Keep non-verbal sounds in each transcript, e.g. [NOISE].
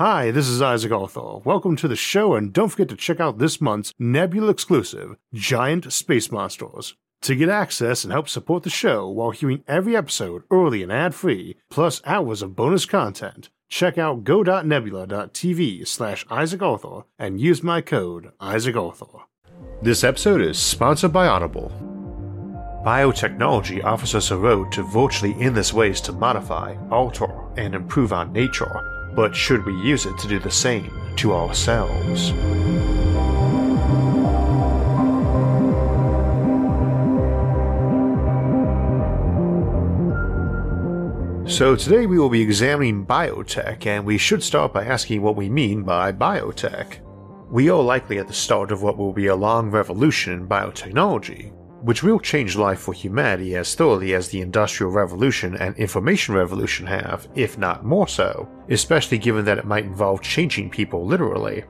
Hi, this is Isaac Arthur. Welcome to the show, and don't forget to check out this month's Nebula exclusive, Giant Space Monsters. To get access and help support the show while hearing every episode early and ad free, plus hours of bonus content, check out go.nebula.tv slash Isaac Arthur and use my code Isaac Arthur. This episode is sponsored by Audible. Biotechnology offers us a road to virtually endless ways to modify, alter, and improve our nature but should we use it to do the same to ourselves? So, today we will be examining biotech, and we should start by asking what we mean by biotech. We are likely at the start of what will be a long revolution in biotechnology, which will change life for humanity as thoroughly as the Industrial Revolution and Information Revolution have, if not more so, especially given that it might involve changing people literally.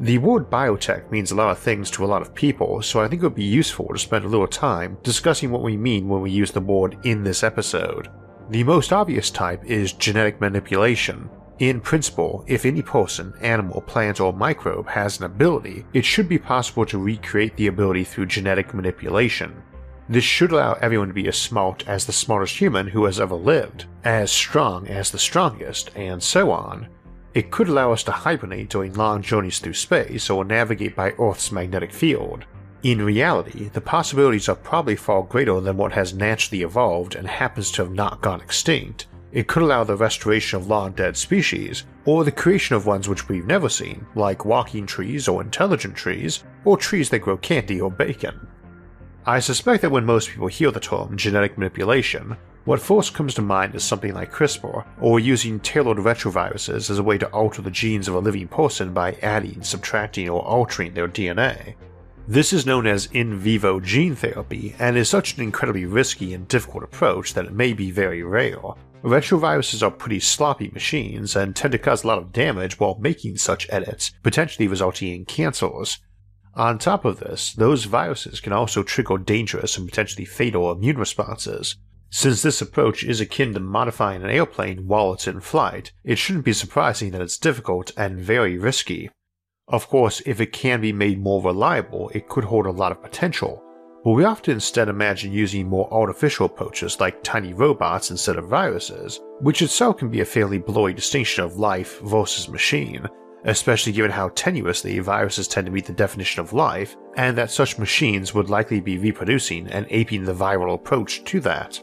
The word biotech means a lot of things to a lot of people, so I think it would be useful to spend a little time discussing what we mean when we use the word in this episode. The most obvious type is genetic manipulation, in principle, if any person, animal, plant, or microbe has an ability, it should be possible to recreate the ability through genetic manipulation. This should allow everyone to be as smart as the smartest human who has ever lived, as strong as the strongest, and so on. It could allow us to hibernate during long journeys through space or navigate by Earth's magnetic field. In reality, the possibilities are probably far greater than what has naturally evolved and happens to have not gone extinct, it could allow the restoration of long dead species, or the creation of ones which we've never seen, like walking trees or intelligent trees, or trees that grow candy or bacon. I suspect that when most people hear the term genetic manipulation, what first comes to mind is something like CRISPR, or using tailored retroviruses as a way to alter the genes of a living person by adding, subtracting, or altering their DNA. This is known as in vivo gene therapy and is such an incredibly risky and difficult approach that it may be very rare, Retroviruses are pretty sloppy machines and tend to cause a lot of damage while making such edits, potentially resulting in cancers. On top of this, those viruses can also trigger dangerous and potentially fatal immune responses. Since this approach is akin to modifying an airplane while it's in flight, it shouldn't be surprising that it's difficult and very risky. Of course, if it can be made more reliable, it could hold a lot of potential, but we often instead imagine using more artificial approaches like tiny robots instead of viruses, which itself can be a fairly blurry distinction of life versus machine, especially given how tenuously viruses tend to meet the definition of life, and that such machines would likely be reproducing and aping the viral approach to that.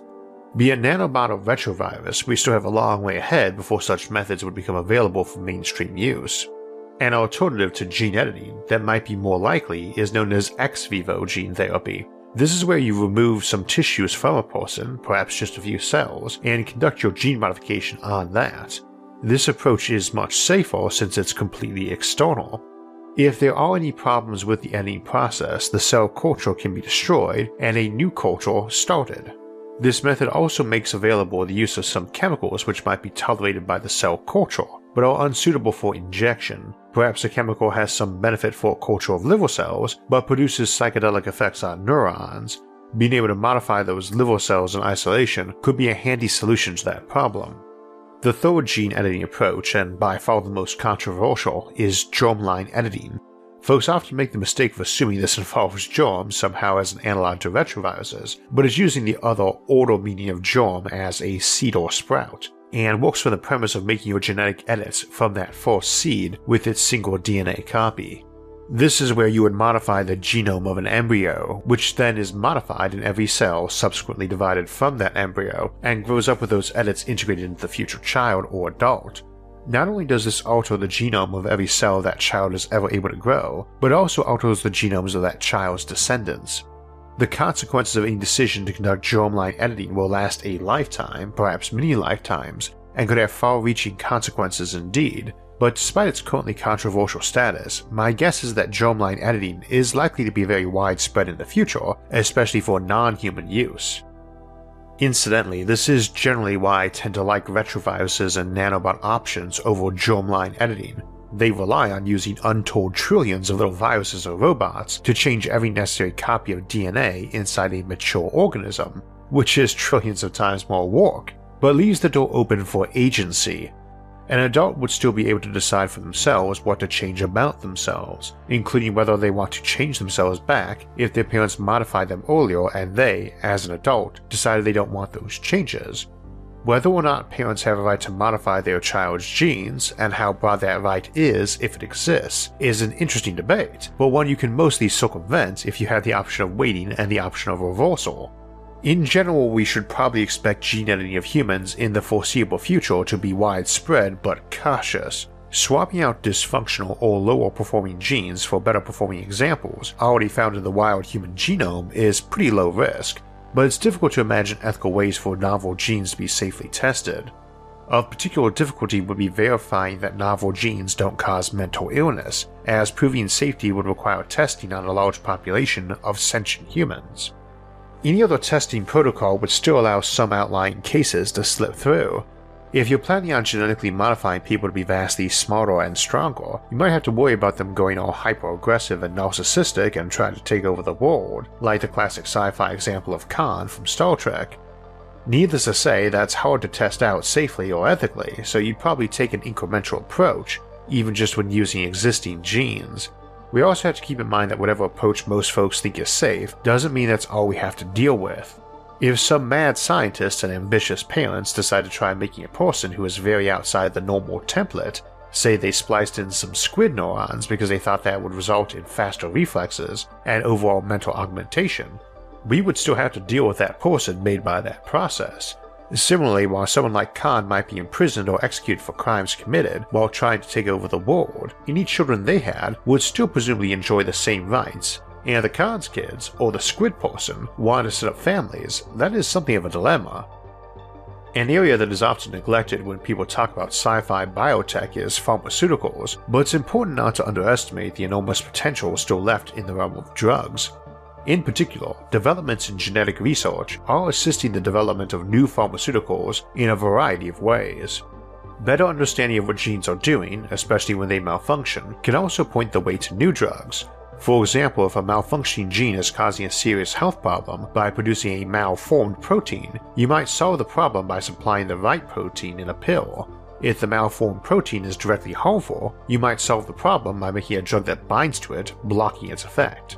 Be it nanobot or retrovirus, we still have a long way ahead before such methods would become available for mainstream use. An alternative to gene editing that might be more likely is known as ex vivo gene therapy. This is where you remove some tissues from a person, perhaps just a few cells, and conduct your gene modification on that. This approach is much safer since it's completely external. If there are any problems with the editing process, the cell culture can be destroyed and a new culture started. This method also makes available the use of some chemicals which might be tolerated by the cell culture, but are unsuitable for injection. Perhaps the chemical has some benefit for culture of liver cells, but produces psychedelic effects on neurons. Being able to modify those liver cells in isolation could be a handy solution to that problem. The third gene editing approach, and by far the most controversial, is germline editing, Folks often make the mistake of assuming this [LAUGHS] involves germs somehow as an analog to retroviruses, but is using the other order meaning of germ as a seed or sprout, and works from the premise of making your genetic edits from that first seed with its single DNA copy. This is where you would modify the genome of an embryo, which then is modified in every cell subsequently divided from that embryo and grows up with those edits integrated into the future child or adult, not only does this alter the genome of every cell that child is ever able to grow, but also alters the genomes of that child's descendants. The consequences of any decision to conduct germline editing will last a lifetime, perhaps many lifetimes, and could have far reaching consequences indeed. But despite its currently controversial status, my guess is that germline editing is likely to be very widespread in the future, especially for non human use. Incidentally, this is generally why I tend to like retroviruses and nanobot options over germline editing. They rely on using untold trillions of little viruses or robots to change every necessary copy of DNA inside a mature organism, which is trillions of times more work, but leaves the door open for agency. an adult would still be able to decide for themselves what to change about themselves, including whether they want to change themselves back if their parents modified them earlier and they, as an adult, decided they don't want those changes. Whether or not parents have a right to modify their child's genes, and how broad that right is if it exists, is an interesting debate, but one you can mostly circumvent if you have the option of waiting and the option of reversal. In general, we should probably expect gene editing of humans in the foreseeable future to be widespread but cautious. Swapping out dysfunctional or lower performing genes for better performing examples already found in the wild human genome is pretty low risk, but it's difficult to imagine ethical ways for novel genes to be safely tested. Of particular difficulty would be verifying that novel genes don't cause mental illness, as proving safety would require testing on a large population of sentient humans. Any other testing protocol would still allow some outlying cases to slip through. If you're planning on genetically modifying people to be vastly smarter and stronger, you might have to worry about them going all hyper aggressive and narcissistic and trying to take over the world, like the classic sci fi example of Khan from Star Trek. Needless to say, that's hard to test out safely or ethically, so you'd probably take an incremental approach, even just when using existing genes. We also have to keep in mind that whatever approach most folks think is safe doesn't mean that's all we have to deal with. If some mad scientists and ambitious parents decide to try making a person who is very outside the normal template, say they spliced in some squid neurons because they thought that would result in faster reflexes and overall mental augmentation, we would still have to deal with that person made by that process, Similarly, while someone like Khan might be imprisoned or executed for crimes committed while trying to take over the world, any children they had would still presumably enjoy the same rights. And the Khan's kids, or the squid person, wanted to set up families, that is something of a dilemma. An area that is often neglected when people talk about sci fi biotech is pharmaceuticals, but it's important not to underestimate the enormous potential still left in the realm of drugs. In particular, developments in genetic research are assisting the development of new pharmaceuticals in a variety of ways. Better understanding of what genes are doing, especially when they malfunction, can also point the way to new drugs. For example, if a malfunctioning gene is causing a serious health problem by producing a malformed protein, you might solve the problem by supplying the right protein in a pill. If the malformed protein is directly harmful, you might solve the problem by making a drug that binds to it, blocking its effect.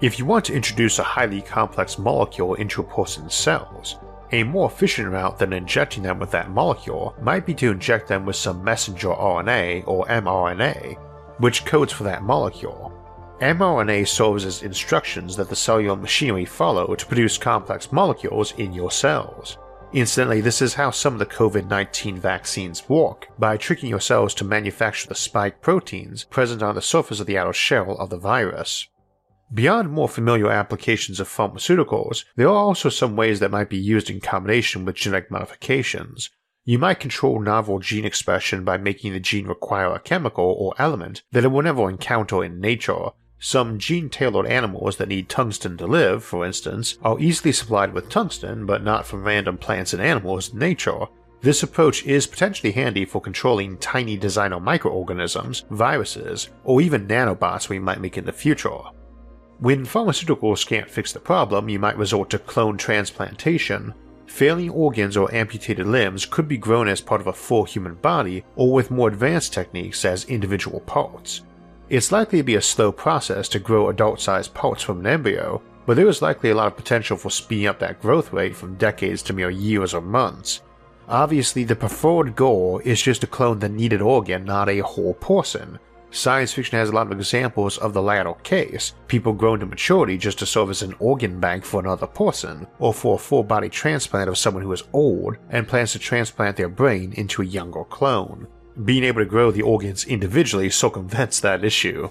If you want to introduce a highly complex molecule into a person's cells, a more efficient route than injecting them with that molecule might be to inject them with some messenger RNA or mRNA, which codes for that molecule. mRNA serves as instructions that the cellular machinery follow to produce complex molecules in your cells. Incidentally, this is how some of the COVID 19 vaccines work, by tricking your cells to manufacture the spike proteins present on the surface of the outer shell of the virus. Beyond more familiar applications of pharmaceuticals, there are also some ways that might be used in combination with genetic modifications. You might control novel gene expression by making the gene require a chemical or element that it will never encounter in nature. Some gene tailored animals that need tungsten to live, for instance, are easily supplied with tungsten, but not from random plants and animals in nature. This approach is potentially handy for controlling tiny designer microorganisms, viruses, or even nanobots we might make in the future. When pharmaceuticals can't fix the problem, you might resort to clone transplantation. Failing organs or amputated limbs could be grown as part of a full human body or with more advanced techniques as individual parts. It's likely to be a slow process to grow adult sized parts from an embryo, but there is likely a lot of potential for speeding up that growth rate from decades to mere years or months. Obviously, the preferred goal is just to clone the needed organ, not a whole person, Science fiction has a lot of examples of the latter case people grown to maturity just to serve as an organ bank for another person, or for a full body transplant of someone who is old and plans to transplant their brain into a younger clone. Being able to grow the organs individually circumvents that issue.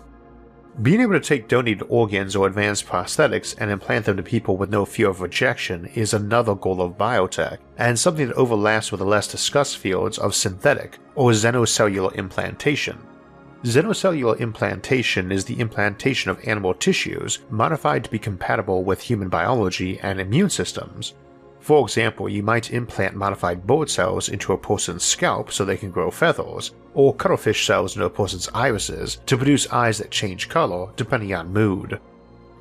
Being able to take donated organs or advanced prosthetics and implant them to people with no fear of rejection is another goal of biotech, and something that overlaps with the less discussed fields of synthetic or xenocellular implantation. Xenocellular implantation is the implantation of animal tissues modified to be compatible with human biology and immune systems. For example, you might implant modified bird cells into a person's scalp so they can grow feathers, or cuttlefish cells into a person's irises to produce eyes that change color depending on mood.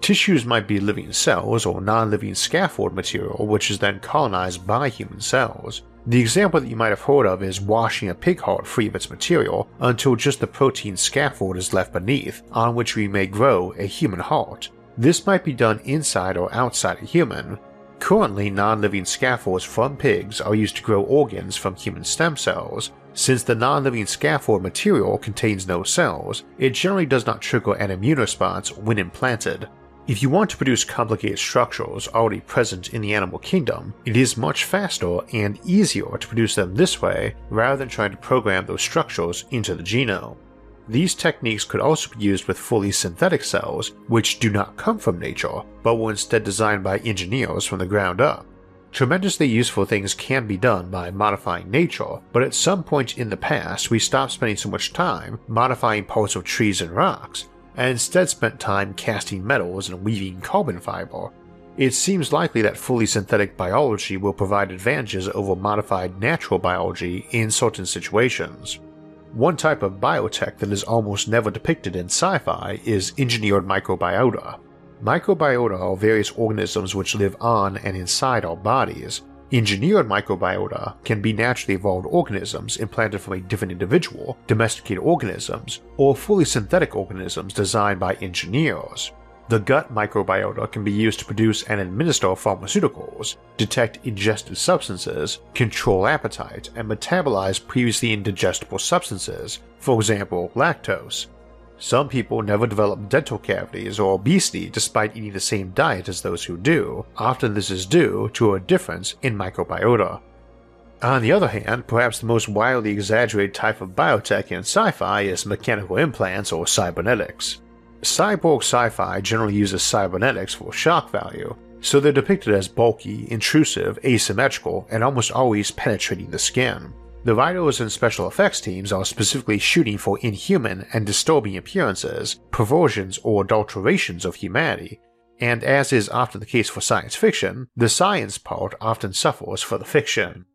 Tissues might be living cells or non living scaffold material which is then colonized by human cells. The example that you might have heard of is washing a pig heart free of its material until just the protein scaffold is left beneath, on which we may grow a human heart. This might be done inside or outside a human. Currently, non living scaffolds from pigs are used to grow organs from human stem cells. Since the non living scaffold material contains no cells, it generally does not trigger an immune response when implanted. If you want to produce complicated structures already present in the animal kingdom, it is much faster and easier to produce them this way rather than trying to program those structures into the genome. These techniques could also be used with fully synthetic cells, which do not come from nature, but were instead designed by engineers from the ground up. Tremendously useful things can be done by modifying nature, but at some point in the past we stopped spending so much time modifying parts of trees and rocks and instead spent time casting metals and weaving carbon fiber. It seems likely that fully synthetic biology will provide advantages over modified natural biology in certain situations. One type of biotech that is almost never depicted in sci fi is engineered microbiota. Microbiota are various organisms which live on and inside our bodies, Engineered microbiota can be naturally evolved organisms implanted from a different individual, domesticated organisms, or fully synthetic organisms designed by engineers. The gut microbiota can be used to produce and administer pharmaceuticals, detect ingested substances, control appetite, and metabolize previously indigestible substances, for example, lactose, some people never develop dental cavities or obesity despite eating the same diet as those who do. Often this is due to a difference in microbiota. On the other hand, perhaps the most wildly exaggerated type of biotech in sci fi is mechanical implants or cybernetics. Cyborg sci fi generally uses cybernetics for shock value, so they're depicted as bulky, intrusive, asymmetrical, and almost always penetrating the skin. The writers and special effects teams are specifically shooting for inhuman and disturbing appearances, perversions, or adulterations of humanity, and as is often the case for science fiction, the science part often suffers for the fiction.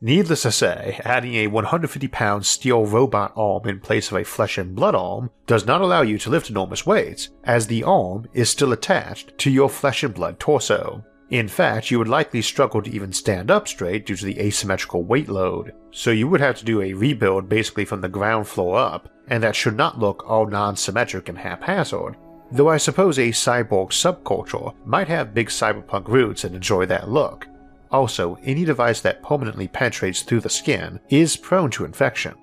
Needless to say, adding a 150 pound steel robot arm in place of a flesh and blood arm does not allow you to lift enormous weights, as the arm is still attached to your flesh and blood torso. In fact, you would likely struggle to even stand up straight due to the asymmetrical weight load, so you would have to do a rebuild basically from the ground floor up, and that should not look all non symmetric and haphazard. Though I suppose a cyborg subculture might have big cyberpunk roots and enjoy that look. Also, any device that permanently penetrates through the skin is prone to infection.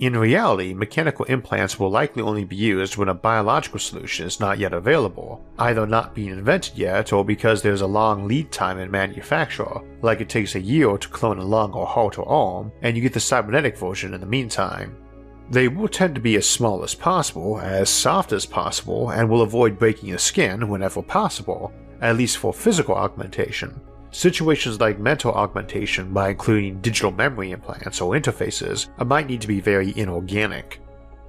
In reality, mechanical implants will likely only be used when a biological solution is not yet available, either not being invented yet or because there's a long lead time in manufacture, like it takes a year to clone a lung or heart or arm, and you get the cybernetic version in the meantime. They will tend to be as small as possible, as soft as possible, and will avoid breaking the skin whenever possible, at least for physical augmentation, Situations like mental augmentation by including digital memory implants or interfaces uh, might need to be very inorganic.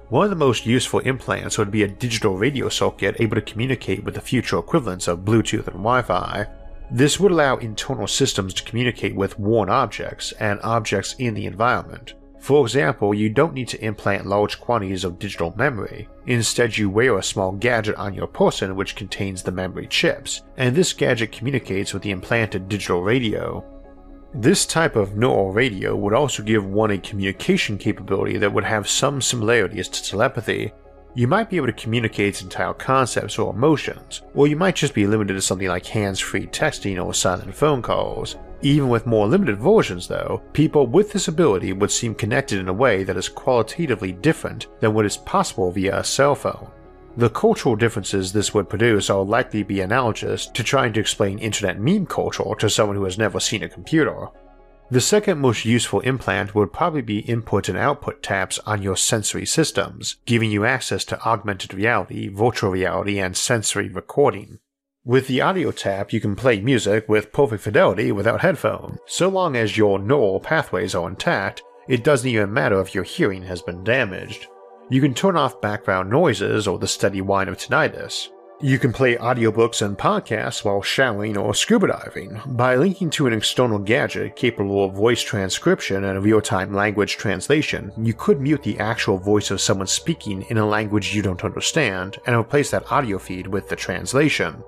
One of the most useful implants would be a digital radio circuit able to communicate with the future equivalents of Bluetooth and Wi Fi. This would allow internal systems to communicate with worn objects and objects in the environment, for example, you don't need to implant large quantities of digital memory. Instead, you wear a small gadget on your person which contains the memory chips, and this gadget communicates with the implanted digital radio. This type of neural radio would also give one a communication capability that would have some similarities to telepathy. You might be able to communicate entire concepts or emotions, or you might just be limited to something like hands free texting or silent phone calls. Even with more limited versions, though, people with this ability would seem connected in a way that is qualitatively different than what is possible via a cell phone. The cultural differences this would produce are likely be analogous to trying to explain internet meme culture to someone who has never seen a computer. The second most useful implant would probably be input and output taps on your sensory systems, giving you access to augmented reality, virtual reality, and sensory recording. With the audio tap, you can play music with perfect fidelity without headphones. So long as your neural pathways are intact, it doesn't even matter if your hearing has been damaged. You can turn off background noises or the steady whine of tinnitus. You can play audiobooks and podcasts while showering or scuba diving. By linking to an external gadget capable of voice transcription and real time language translation, you could mute the actual voice of someone speaking in a language you don't understand and replace that audio feed with the translation.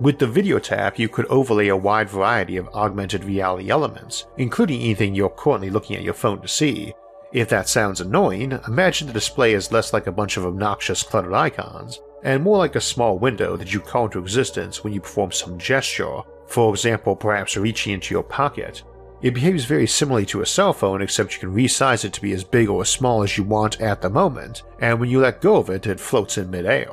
With the video tap, you could overlay a wide variety of augmented reality elements, including anything you're currently looking at your phone to see. If that sounds annoying, imagine the display is less like a bunch of obnoxious cluttered icons, and more like a small window that you call into existence when you perform some gesture, for example, perhaps reaching into your pocket. It behaves very similarly to a cell phone, except you can resize it to be as big or as small as you want at the moment, and when you let go of it, it floats in midair.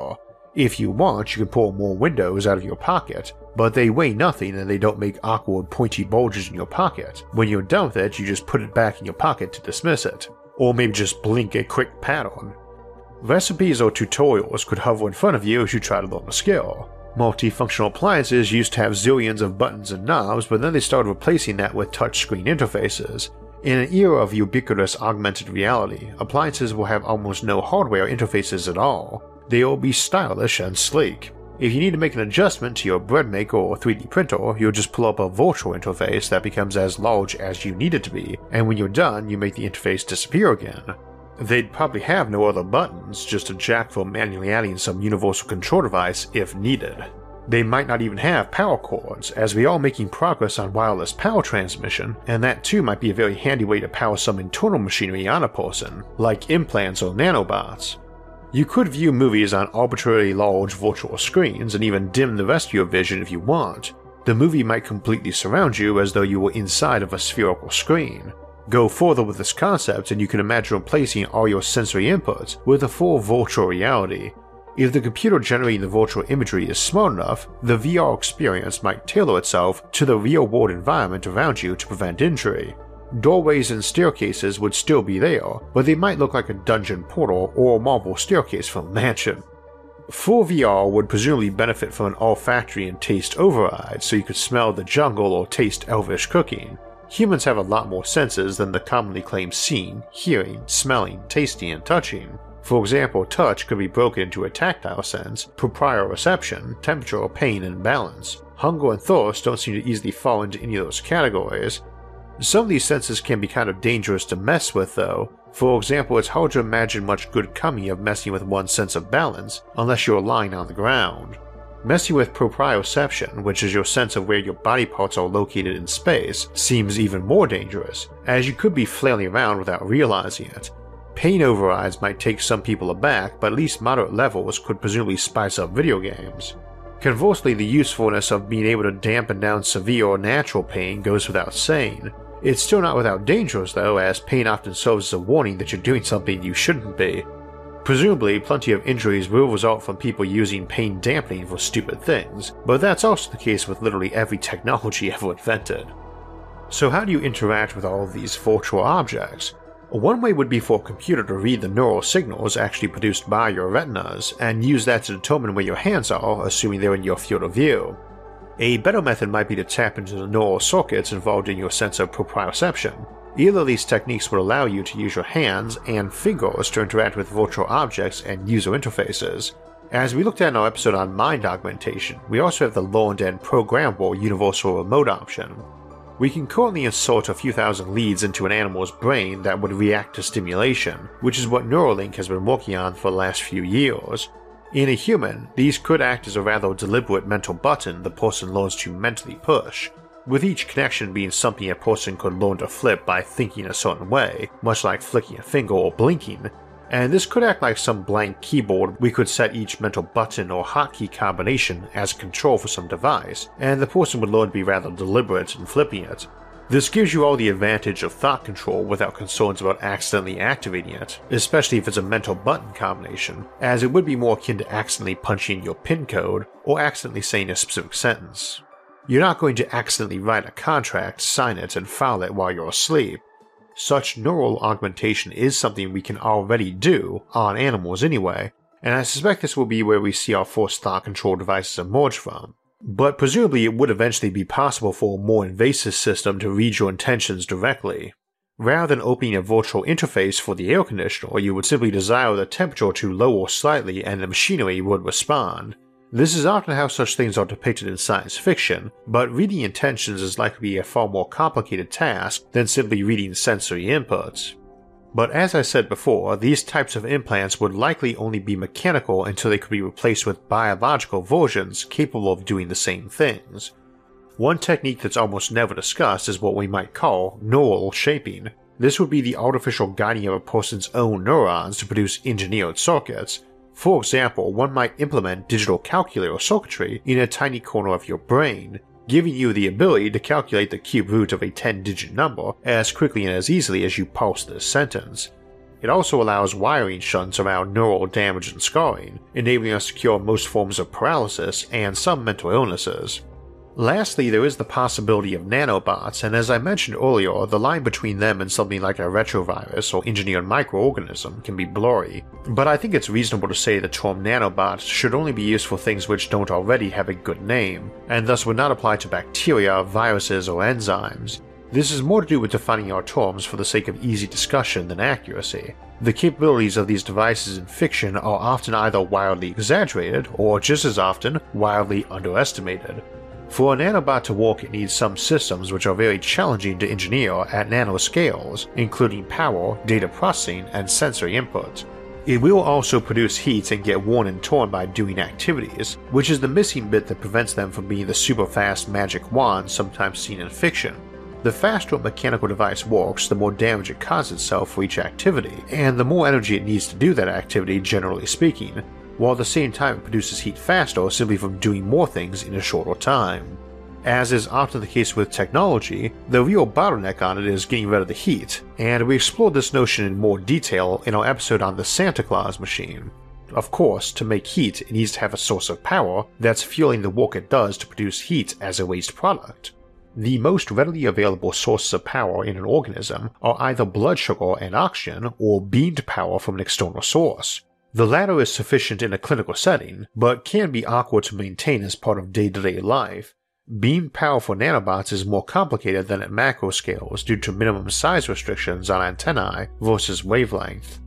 If you want, you can pull more windows out of your pocket, but they weigh nothing and they don't make awkward pointy bulges in your pocket. When you're done with it, you just put it back in your pocket to dismiss it, or maybe just blink a quick pattern. Recipes or tutorials could hover in front of you as you try to learn a skill. Multifunctional appliances used to have zillions of buttons and knobs, but then they started replacing that with touchscreen interfaces. In an era of ubiquitous augmented reality, appliances will have almost no hardware interfaces at all, they'll be stylish and sleek. If you need to make an adjustment to your bread maker or 3D printer, you'll just pull up a virtual interface that becomes as large as you need it to be, and when you're done, you make the interface disappear again. They'd probably have no other buttons, just a jack for manually adding some universal control device if needed. They might not even have power cords, as we are making progress on wireless power transmission, and that too might be a very handy way to power some internal machinery on a person, like implants or nanobots. You could view movies on arbitrarily large virtual screens and even dim the rest of your vision if you want. The movie might completely surround you as though you were inside of a spherical screen. Go further with this concept and you can imagine replacing all your sensory inputs with a full virtual reality. If the computer generating the virtual imagery is smart enough, the VR experience might tailor itself to the real world environment around you to prevent injury. Doorways and staircases would still be there, but they might look like a dungeon portal or a marble staircase from a mansion. Full VR would presumably benefit from an olfactory and taste override so you could smell the jungle or taste elvish cooking. Humans have a lot more senses than the commonly claimed seeing, hearing, smelling, tasting, and touching. For example, touch could be broken into a tactile sense, proprioception, temperature, pain, and balance. Hunger and thirst don't seem to easily fall into any of those categories, some of these senses can be kind of dangerous to mess with, though. For example, it's hard to imagine much good coming of messing with one's sense of balance unless you're lying on the ground. Messing with proprioception, which is your sense of where your body parts are located in space, seems even more dangerous, as you could be flailing around without realizing it. Pain overrides might take some people aback, but at least moderate levels could presumably spice up video games. Conversely, the usefulness of being able to dampen down severe or natural pain goes without saying, it's still not without dangers, though, as pain often serves as a warning that you're doing something you shouldn't be. Presumably, plenty of injuries will result from people using pain dampening for stupid things, but that's also the case with literally every technology [LAUGHS] ever invented. So, how do you interact with all of these virtual objects? One way would be for a computer to read the neural signals actually produced by your retinas and use that to determine where your hands are, assuming they're in your field of view. A better method might be to tap into the neural circuits involved in your sense of proprioception. Either of these techniques would allow you to use your hands and fingers to interact with virtual objects and user interfaces. As we looked at in our episode on mind augmentation, we also have the learned and programmable universal remote option. We can currently insert a few thousand leads into an animal's brain that would react to stimulation, which is what Neuralink has been working on for the last few years, in a human, these could act as a rather deliberate mental button the person learns to mentally push, with each connection being something a person could learn to flip by thinking a certain way, much like flicking a finger or blinking, and this could act like some blank keyboard we could set each mental button or hotkey combination as control for some device, and the person would learn to be rather deliberate in flipping it, this gives you all the advantage of thought control without concerns about accidentally activating it, especially if it's a mental button combination, as it would be more akin to accidentally punching your PIN code or accidentally saying a specific sentence. You're not going to accidentally write a contract, sign it, and file it while you're asleep. Such neural augmentation is something we can already do, on animals anyway, and I suspect this will be where we see our first thought control devices emerge from. But presumably, it would eventually be possible for a more invasive system to read your intentions directly. Rather than opening a virtual interface for the air conditioner, you would simply desire the temperature to lower slightly and the machinery would respond. This is often how such things are depicted in science fiction, but reading intentions is likely a far more complicated task than simply reading sensory inputs. But as I said before, these types of implants would likely only be mechanical until they could be replaced with biological versions capable of doing the same things. One technique that's almost never discussed is what we might call neural shaping. This would be the artificial guiding of a person's own neurons to produce engineered circuits. For example, one might implement digital calculator circuitry in a tiny corner of your brain, giving you the ability to calculate the cube root of a 10 digit number as quickly and as easily as you parse this sentence. It also allows wiring shunts around neural damage and scarring, enabling us to cure most forms of paralysis and some mental illnesses. Lastly, there is the possibility of nanobots, and as I mentioned earlier, the line between them and something like a retrovirus or engineered microorganism can be blurry, but I think it's reasonable to say the term nanobots should only be used for things which don't already have a good name, and thus would not apply to bacteria, viruses, or enzymes. This is more to do with defining our terms for the sake of easy discussion than accuracy. The capabilities of these devices in fiction are often either wildly exaggerated or just as often wildly underestimated. For a nanobot to work, it needs some systems which are very challenging to engineer at nanoscales, including power, data processing, and sensory input. It will also produce heat and get worn and torn by doing activities, which is the missing bit that prevents them from being the super fast magic wand sometimes seen in fiction. The faster a mechanical device works, the more damage it causes itself for each activity, and the more energy it needs to do that activity, generally speaking, while at the same time it produces heat faster simply from doing more things in a shorter time. As is often the case with technology, the real bottleneck on it is getting rid of the heat, and we explored this notion in more detail in our episode on the Santa Claus machine. Of course, to make heat, it needs to have a source of power that's fueling the work it does to produce heat as a waste product. The most readily available sources of power in an organism are either blood sugar and oxygen or beamed power from an external source, the latter is sufficient in a clinical setting, but can be awkward to maintain as part of day to day life. Beam power for nanobots is more complicated than at macro scales due to minimum size restrictions on antennae versus wavelength.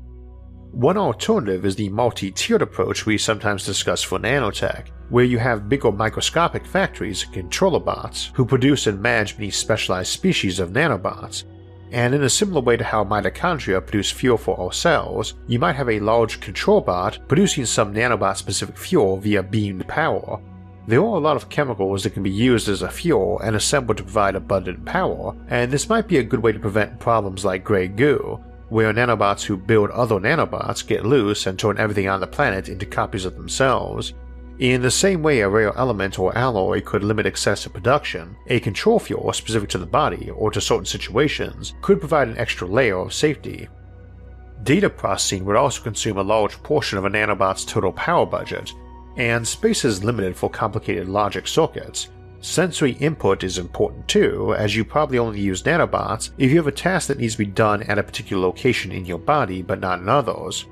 One alternative is the multi tiered approach we sometimes discuss for nanotech, where you have bigger microscopic factories controller bots who produce and manage many specialized species of nanobots, and in a similar way to how mitochondria produce fuel for our cells, you might have a large control bot producing some nanobot specific fuel via beamed power. There are a lot of chemicals that can be used as a fuel and assembled to provide abundant power, and this might be a good way to prevent problems like grey goo, where nanobots who build other nanobots get loose and turn everything on the planet into copies of themselves, in the same way a rare element or alloy could limit excessive production, a control fuel specific to the body or to certain situations could provide an extra layer of safety. Data processing would also consume a large portion of a nanobot's total power budget, and space is limited for complicated logic circuits. Sensory input is important too, as you probably only use nanobots if you have a task that needs to be done at a particular location in your body but not in others.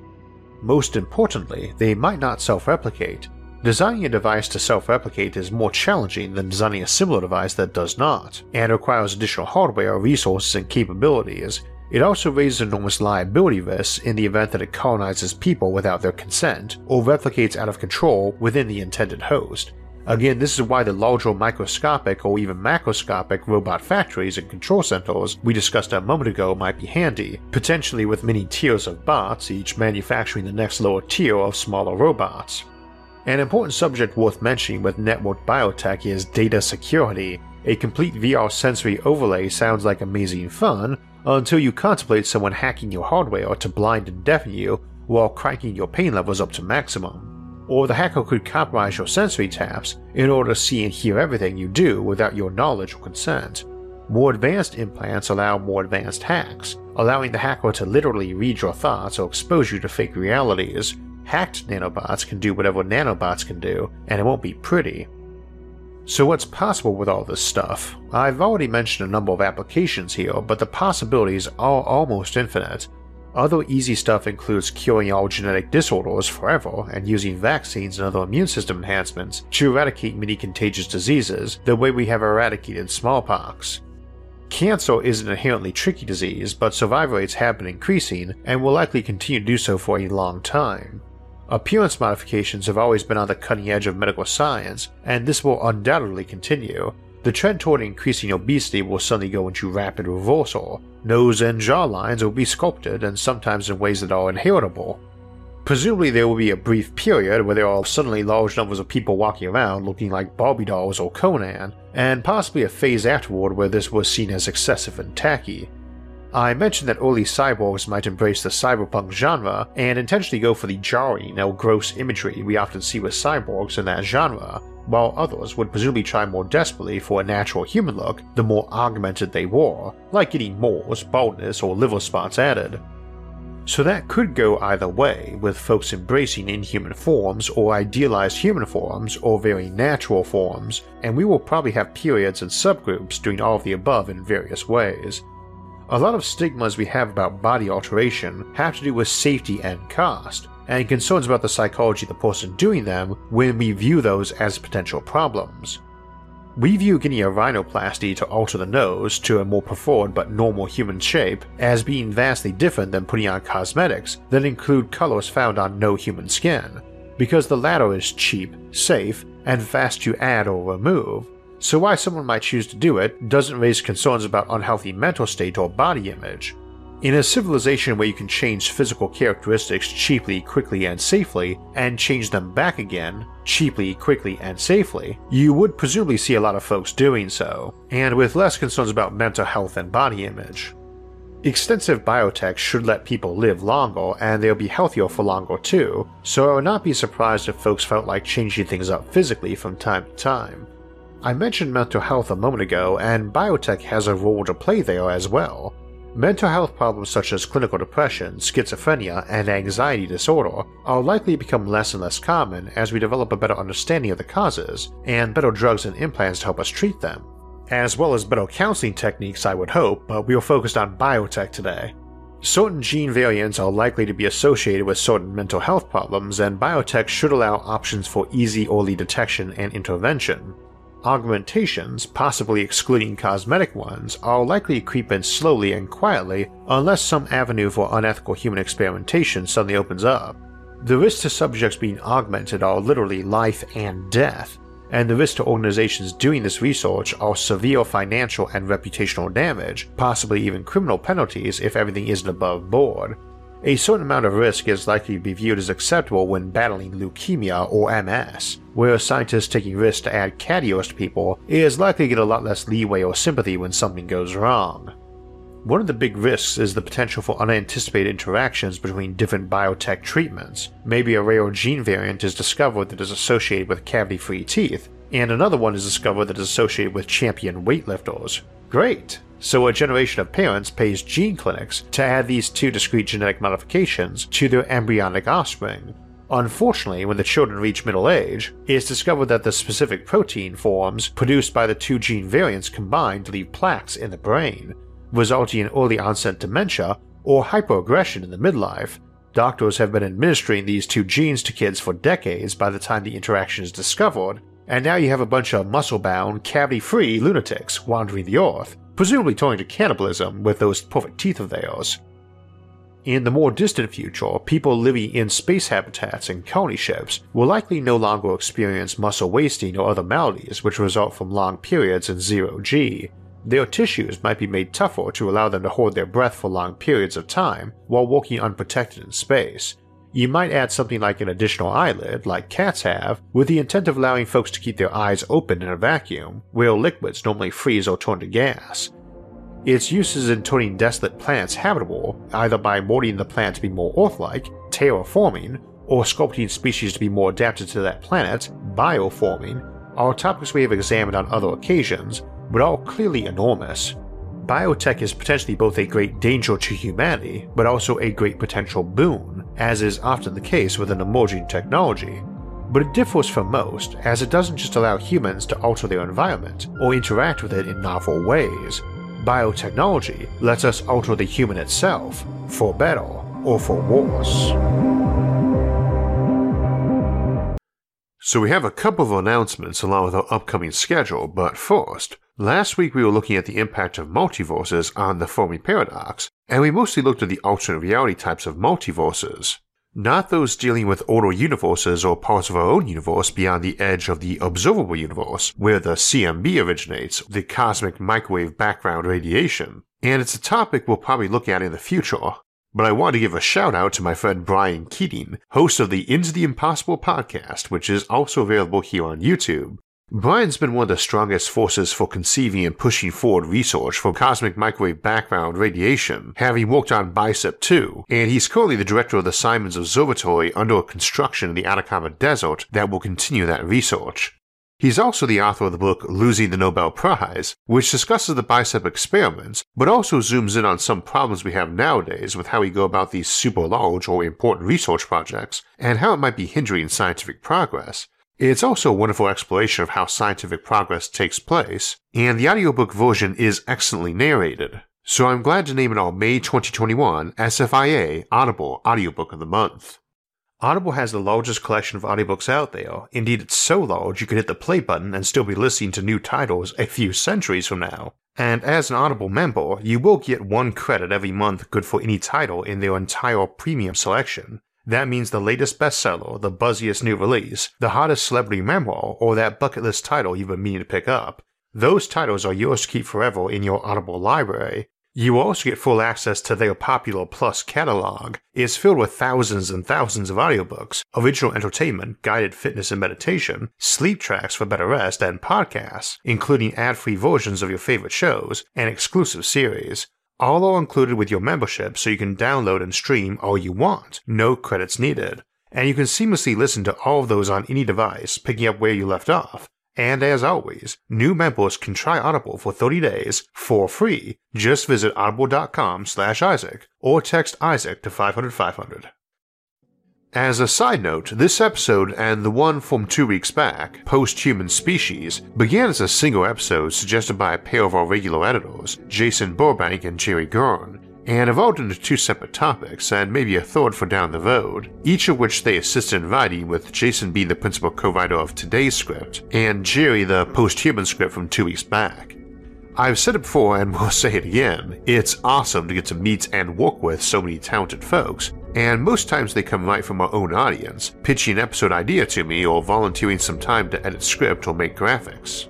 Most importantly, they might not self replicate, Designing a device to self replicate is more challenging than designing a similar device that does not, and requires additional hardware, resources, and capabilities. It also raises enormous liability risks in the event that it colonizes people without their consent, or replicates out of control within the intended host. Again, this is why the larger microscopic or even macroscopic robot factories and control centers we discussed a moment ago might be handy, potentially with many tiers of bots, each manufacturing the next lower tier of smaller robots. An important subject worth mentioning with network biotech is data security. A complete VR sensory overlay sounds like amazing fun until you contemplate someone hacking your hardware to blind and deafen you while cranking your pain levels up to maximum. Or the hacker could compromise your sensory taps in order to see and hear everything you do without your knowledge or consent. More advanced implants allow more advanced hacks, allowing the hacker to literally read your thoughts or expose you to fake realities, Hacked nanobots can do whatever nanobots can do, and it won't be pretty. So, what's possible with all this stuff? I've already mentioned a number of applications here, but the possibilities are almost infinite. Other easy stuff includes curing all genetic disorders forever and using vaccines and other immune system enhancements to eradicate many contagious diseases the way we have eradicated smallpox. Cancer is an inherently tricky disease, but survival rates have been increasing and will likely continue to do so for a long time. Appearance modifications have always been on the cutting edge of medical science, and this will undoubtedly continue. the trend toward increasing obesity will suddenly go into rapid reversal. Nose and jaw lines will be sculpted and sometimes in ways that are inheritable. Presumably, there will be a brief period where there are suddenly large numbers of people walking around looking like Barbie dolls or Conan, and possibly a phase afterward where this was seen as excessive and tacky. I mentioned that early cyborgs might embrace the cyberpunk genre and intentionally go for the jarring or gross imagery we often see with cyborgs in that genre, while others would presumably try more desperately for a natural human look the more augmented they were, like getting moles, baldness, or liver spots added. So that could go either way, with folks embracing inhuman forms or idealized human forms or very natural forms, and we will probably have periods and subgroups doing all of the above in various ways. A lot of stigmas we have about body alteration have to do with safety and cost, and concerns about the psychology of the person doing them when we view those as potential problems. We view getting a rhinoplasty to alter the nose to a more preferred but normal human shape as being vastly different than putting on cosmetics that include colors found on no human skin, because the latter is cheap, safe, and fast to add or remove, so why someone might choose to do it doesn't raise concerns about unhealthy mental state or body image. In a civilization where you can change physical characteristics cheaply, quickly, and safely, and change them back again, cheaply, quickly, and safely, you would presumably see a lot of folks doing so, and with less concerns about mental health and body image. Extensive biotech should let people live longer and they'll be healthier for longer too, so I would not be surprised if folks felt like changing things up physically from time to time. I mentioned mental health a moment ago, and biotech has a role to play there as well. Mental health problems such as clinical depression, schizophrenia, and anxiety disorder are likely to become less and less common as we develop a better understanding of the causes and better drugs and implants to help us treat them. As well as better counseling techniques, I would hope, but we are focused on biotech today. Certain gene variants are likely to be associated with certain mental health problems, and biotech should allow options for easy early detection and intervention, Augmentations, possibly excluding cosmetic ones, are likely to creep in slowly and quietly unless some avenue for unethical human experimentation suddenly opens up. The risks to subjects being augmented are literally life and death, and the risks to organizations doing this research are severe financial and reputational damage, possibly even criminal penalties if everything isn't above board. A certain amount of risk is likely to be viewed as acceptable when battling leukemia or MS, where a scientist taking risks to add caviars to people is likely to get a lot less leeway or sympathy when something goes wrong. One of the big risks is the potential for unanticipated interactions between different biotech treatments. Maybe a rare gene variant is discovered that is associated with cavity free teeth, and another one is discovered that is associated with champion weightlifters. Great! So a generation of parents pays gene clinics to add these two discrete genetic modifications to their embryonic offspring. Unfortunately, when the children reach middle age, it is discovered that the specific protein forms produced by the two gene variants combined leave plaques in the brain, resulting in early onset dementia or hyperaggression in the midlife. Doctors have been administering these two genes to kids for decades by the time the interaction is discovered, and now you have a bunch of muscle bound, cavity free lunatics wandering the earth, presumably turning to cannibalism with those perfect teeth of theirs. In the more distant future, people living in space habitats and colony ships will likely no longer experience muscle wasting or other maladies which result from long periods in zero G. Their tissues might be made tougher to allow them to hold their breath for long periods of time while walking unprotected in space. You might add something like an additional eyelid, like cats have, with the intent of allowing folks to keep their eyes open in a vacuum, where liquids normally freeze or turn to gas, its uses in turning desolate planets habitable, either by molding the planet to be more Earth-like, terraforming, or sculpting species to be more adapted to that planet, bioforming, are topics we have examined on other occasions, but are clearly enormous. Biotech is potentially both a great danger to humanity, but also a great potential boon, as is often the case with an emerging technology. But it differs from most, as it doesn't just allow humans to alter their environment or interact with it in novel ways, biotechnology lets us alter the human itself, for better or for worse. So we have a couple of announcements along with our upcoming schedule, but first, last week we were looking at the impact of multiverses on the Fermi paradox, and we mostly looked at the alternate reality types of multiverses. not those dealing with older universes or parts of our own universe beyond the edge of the observable universe, where the CMB originates, the cosmic microwave background radiation. And it's a topic we'll probably look at in the future. But I want to give a shout out to my friend Brian Keating, host of the Into the Impossible podcast, which is also available here on YouTube. Brian's been one of the strongest forces for conceiving and pushing forward research for cosmic microwave background radiation, having worked on BICEP 2, and he's currently the director of the Simons Observatory under construction in the Atacama Desert that will continue that research. He's also the author of the book Losing the Nobel Prize, which discusses the BICEP experiments, but also zooms in on some problems we have nowadays with how we go about these super large or important research projects, and how it might be hindering scientific progress, it's also a wonderful exploration of how scientific progress takes place, and the audiobook version is excellently narrated. So I'm glad to name it our May 2021 SFIA Audible Audiobook of the Month. Audible has the largest collection of audiobooks out there. Indeed, it's so large you could hit the play button and still be listening to new titles a few centuries from now. And as an Audible member, you will get one credit every month good for any title in their entire premium selection. That means the latest bestseller, the buzziest new release, the hottest celebrity memoir, or that bucket list title you've been meaning to pick up. Those titles are yours to keep forever in your Audible library. You also get full access to their popular Plus catalog. It's filled with thousands and thousands of audiobooks, original entertainment, guided fitness and meditation, sleep tracks for better rest, and podcasts, including ad free versions of your favorite shows and exclusive series. All are included with your membership so you can download and stream all you want, no credits needed. And you can seamlessly listen to all of those on any device, picking up where you left off. And as always, new members can try Audible for 30 days for free. Just visit audible.com slash Isaac or text Isaac to 500 500. As a side note, this episode and the one from two weeks back, Post Human Species, began as a single episode suggested by a pair of our regular editors, Jason Burbank and Jerry Guern, and evolved into two separate topics and maybe a third for down the road, each of which they assisted in writing, with Jason being the principal co writer of today's script, and Jerry the post human script from two weeks back. I've said it before and will [LAUGHS] say it again it's awesome to get to meet and work with so many talented folks, and most times they come right from our own audience, pitching an episode idea to me or volunteering some time to edit script or make graphics.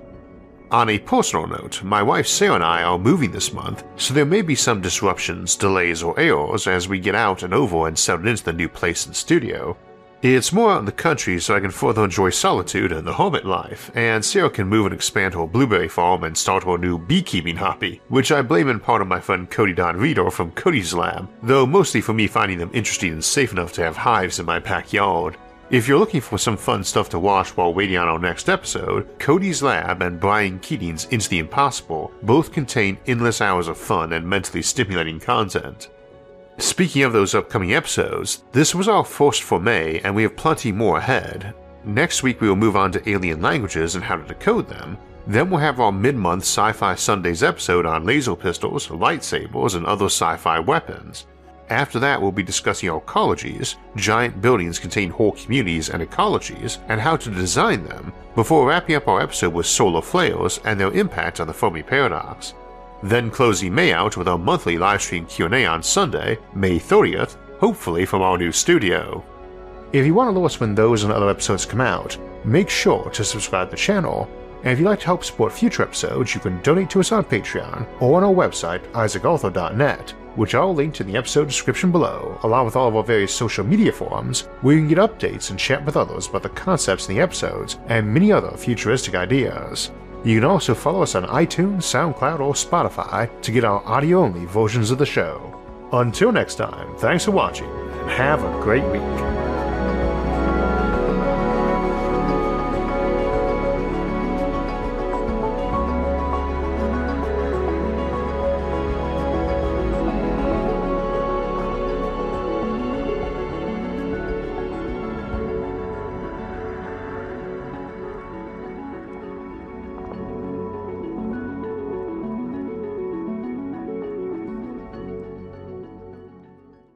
On a personal note, my wife Sarah and I are moving this month, so there may be some disruptions, delays, or errors as we get out and over and settle into the new place and studio, it's more out in the country so I can further enjoy solitude and the hermit life, and Sarah can move and expand her blueberry farm and start her new beekeeping hobby, which I blame in part on my friend Cody Don Reeder from Cody's Lab, though mostly for me finding them interesting and safe enough to have hives in my backyard. If you're looking for some fun stuff to watch while waiting on our next episode, Cody's Lab and Brian Keating's Into the Impossible both contain endless hours of fun and mentally stimulating content. Speaking of those upcoming episodes, this was our first for May, and we have plenty more ahead. Next week, we will move on to alien languages and how to decode them. Then we'll have our mid month Sci Fi Sundays episode on laser pistols, lightsabers, and other sci fi weapons. After that, we'll be discussing ecologies. Giant buildings contain whole communities and ecologies, and how to design them, before wrapping up our episode with solar flares and their impact on the Fermi paradox then closing May out with our monthly livestream Q&A on Sunday, May 30th, hopefully from our new studio. If you want to know us when those and other episodes come out, make sure to subscribe to the channel, and if you'd like to help support future episodes, you can donate to us on Patreon or on our website, isaacarthur.net, which I'll link in the episode description below, along with all of our various social media forums, where you can get updates and chat with others about the concepts in the episodes and many other futuristic ideas. You can also follow us on iTunes, SoundCloud, or Spotify to get our audio only versions of the show. Until next time, thanks for watching and have a great week.